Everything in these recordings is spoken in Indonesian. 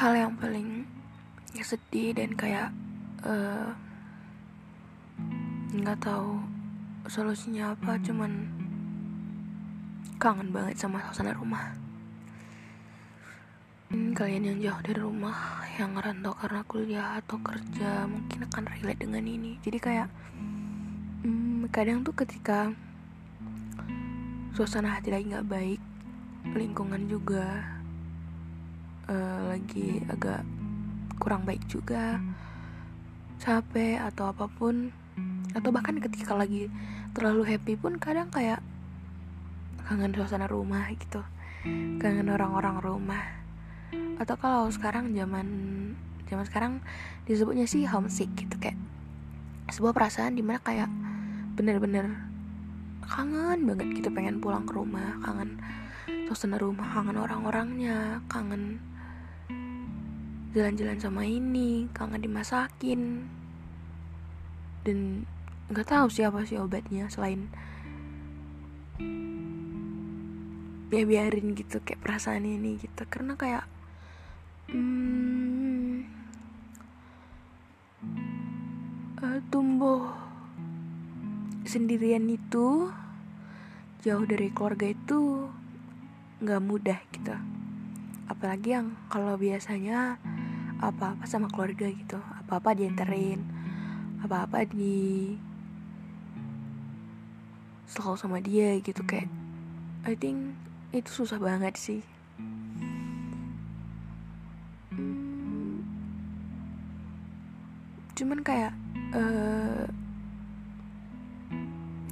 Hal yang paling ya sedih dan kayak eh, nggak uh, tahu solusinya apa cuman kangen banget sama suasana rumah. Kalian yang jauh dari rumah yang ngerantau karena kuliah atau kerja mungkin akan relate dengan ini. Jadi kayak hmm, kadang tuh ketika suasana hati lagi nggak baik lingkungan juga uh, lagi agak kurang baik juga capek atau apa pun atau bahkan ketika lagi terlalu happy pun kadang kayak kangen suasana rumah gitu kangen orang-orang rumah. Atau kalau sekarang zaman zaman sekarang disebutnya sih homesick gitu kayak sebuah perasaan di mana kayak bener-bener kangen banget gitu pengen pulang ke rumah kangen suasana rumah kangen orang-orangnya kangen jalan-jalan sama ini kangen dimasakin. Dan nggak tahu siapa sih obatnya selain ya biarin gitu kayak perasaan ini gitu. Karena kayak hmm, uh, tumbuh sendirian itu jauh dari keluarga itu nggak mudah gitu. Apalagi yang kalau biasanya apa-apa sama keluarga gitu. Apa-apa dianterin. Apa-apa di selalu sama dia gitu. Kayak I think itu susah banget sih. Cuman kayak uh,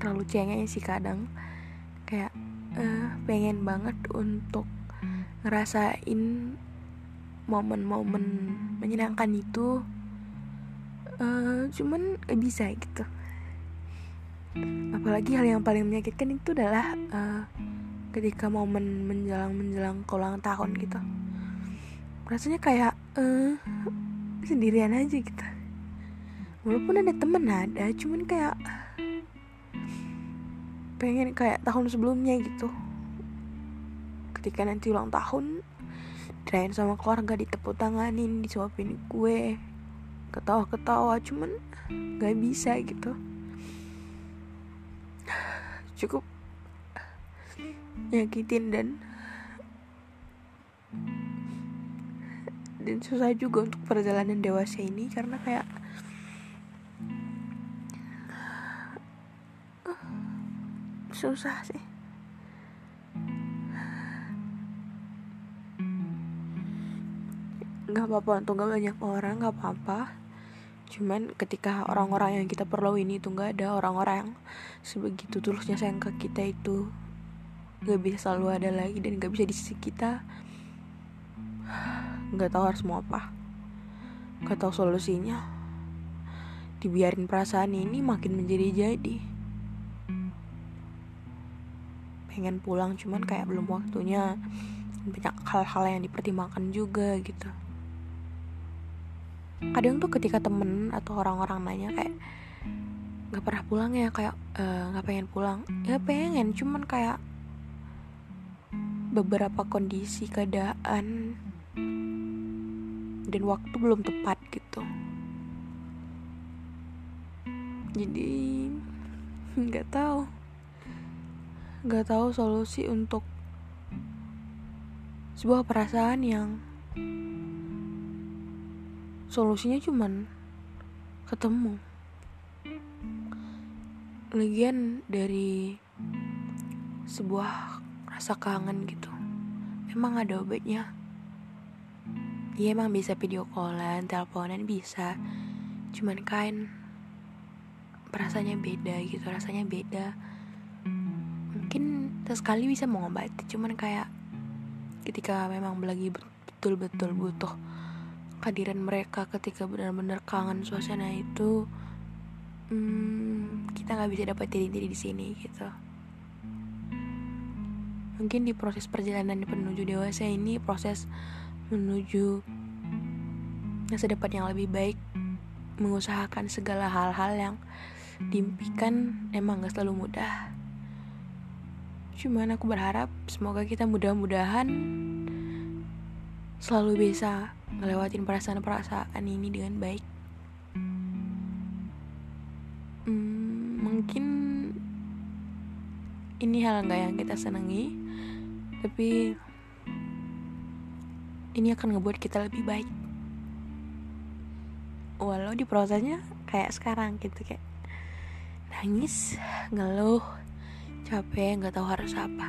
terlalu cengeng sih kadang. Kayak uh, pengen banget untuk ngerasain momen-momen menyenangkan itu uh, cuman gak bisa gitu. Apalagi hal yang paling menyakitkan itu adalah uh, ketika momen menjelang menjelang ke ulang tahun gitu. Rasanya kayak uh, sendirian aja gitu. Walaupun ada temen ada cuman kayak pengen kayak tahun sebelumnya gitu. Ketika nanti ulang tahun dirayain sama keluarga ditepuk tanganin disuapin kue. Ketawa-ketawa cuman gak bisa gitu. Cukup nyakitin dan dan susah juga untuk perjalanan dewasa ini karena kayak susah sih nggak apa-apa untuk nggak banyak orang nggak apa-apa. Cuman ketika orang-orang yang kita perlu ini tuh nggak ada orang-orang yang sebegitu tulusnya sayang ke kita itu nggak bisa selalu ada lagi dan nggak bisa di sisi kita. Nggak tahu harus mau apa. Nggak tahu solusinya. Dibiarin perasaan ini makin menjadi-jadi pengen pulang cuman kayak belum waktunya. Banyak hal-hal yang dipertimbangkan juga gitu kadang tuh ketika temen atau orang-orang nanya kayak nggak pernah pulang ya? Kayak eh, nggak uh, pengen pulang. Ya pengen cuman kayak beberapa kondisi keadaan dan waktu belum tepat gitu. Jadi nggak tahu. Nggak tahu solusi untuk sebuah perasaan yang solusinya cuman ketemu. Lagian dari sebuah rasa kangen gitu emang ada obatnya. Iya emang bisa video callan, teleponan bisa Cuman kan Rasanya beda gitu, rasanya beda. Mungkin sesekali bisa mengobati cuman kayak ketika memang lagi betul-betul butuh kehadiran mereka ketika benar-benar kangen suasana itu hmm, kita nggak bisa dapat diri-diri di sini gitu. Mungkin di proses perjalanan menuju dewasa ini proses menuju masa depan yang lebih baik mengusahakan segala hal-hal yang diimpikan emang gak selalu mudah. Cuman aku berharap semoga kita mudah-mudahan selalu bisa ngelewatin perasaan-perasaan ini dengan baik. Hmm, mungkin ini hal nggak yang kita senangi tapi ini akan ngebuat kita lebih baik. Walau di prosesnya kayak sekarang gitu kayak nangis ngeluh capek nggak tahu harus apa.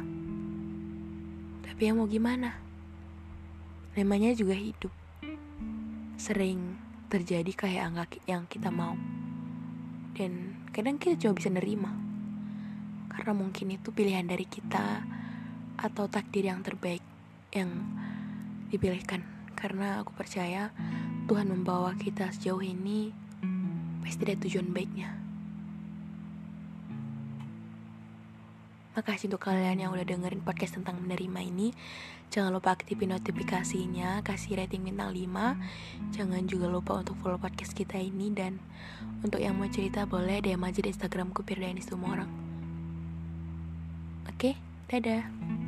Tapi yang mau gimana namanya juga hidup. Sering terjadi kayak angka yang kita mau. Dan kadang kita cuma bisa nerima. Karena mungkin itu pilihan dari kita atau takdir yang terbaik yang dipilihkan. Karena aku percaya Tuhan membawa kita sejauh ini pasti ada tujuan baiknya Makasih untuk kalian yang udah dengerin podcast tentang menerima ini. Jangan lupa aktifin notifikasinya, kasih rating bintang 5. Jangan juga lupa untuk follow podcast kita ini dan untuk yang mau cerita boleh DM aja di Instagramku Firdanis semua orang. Oke, dadah.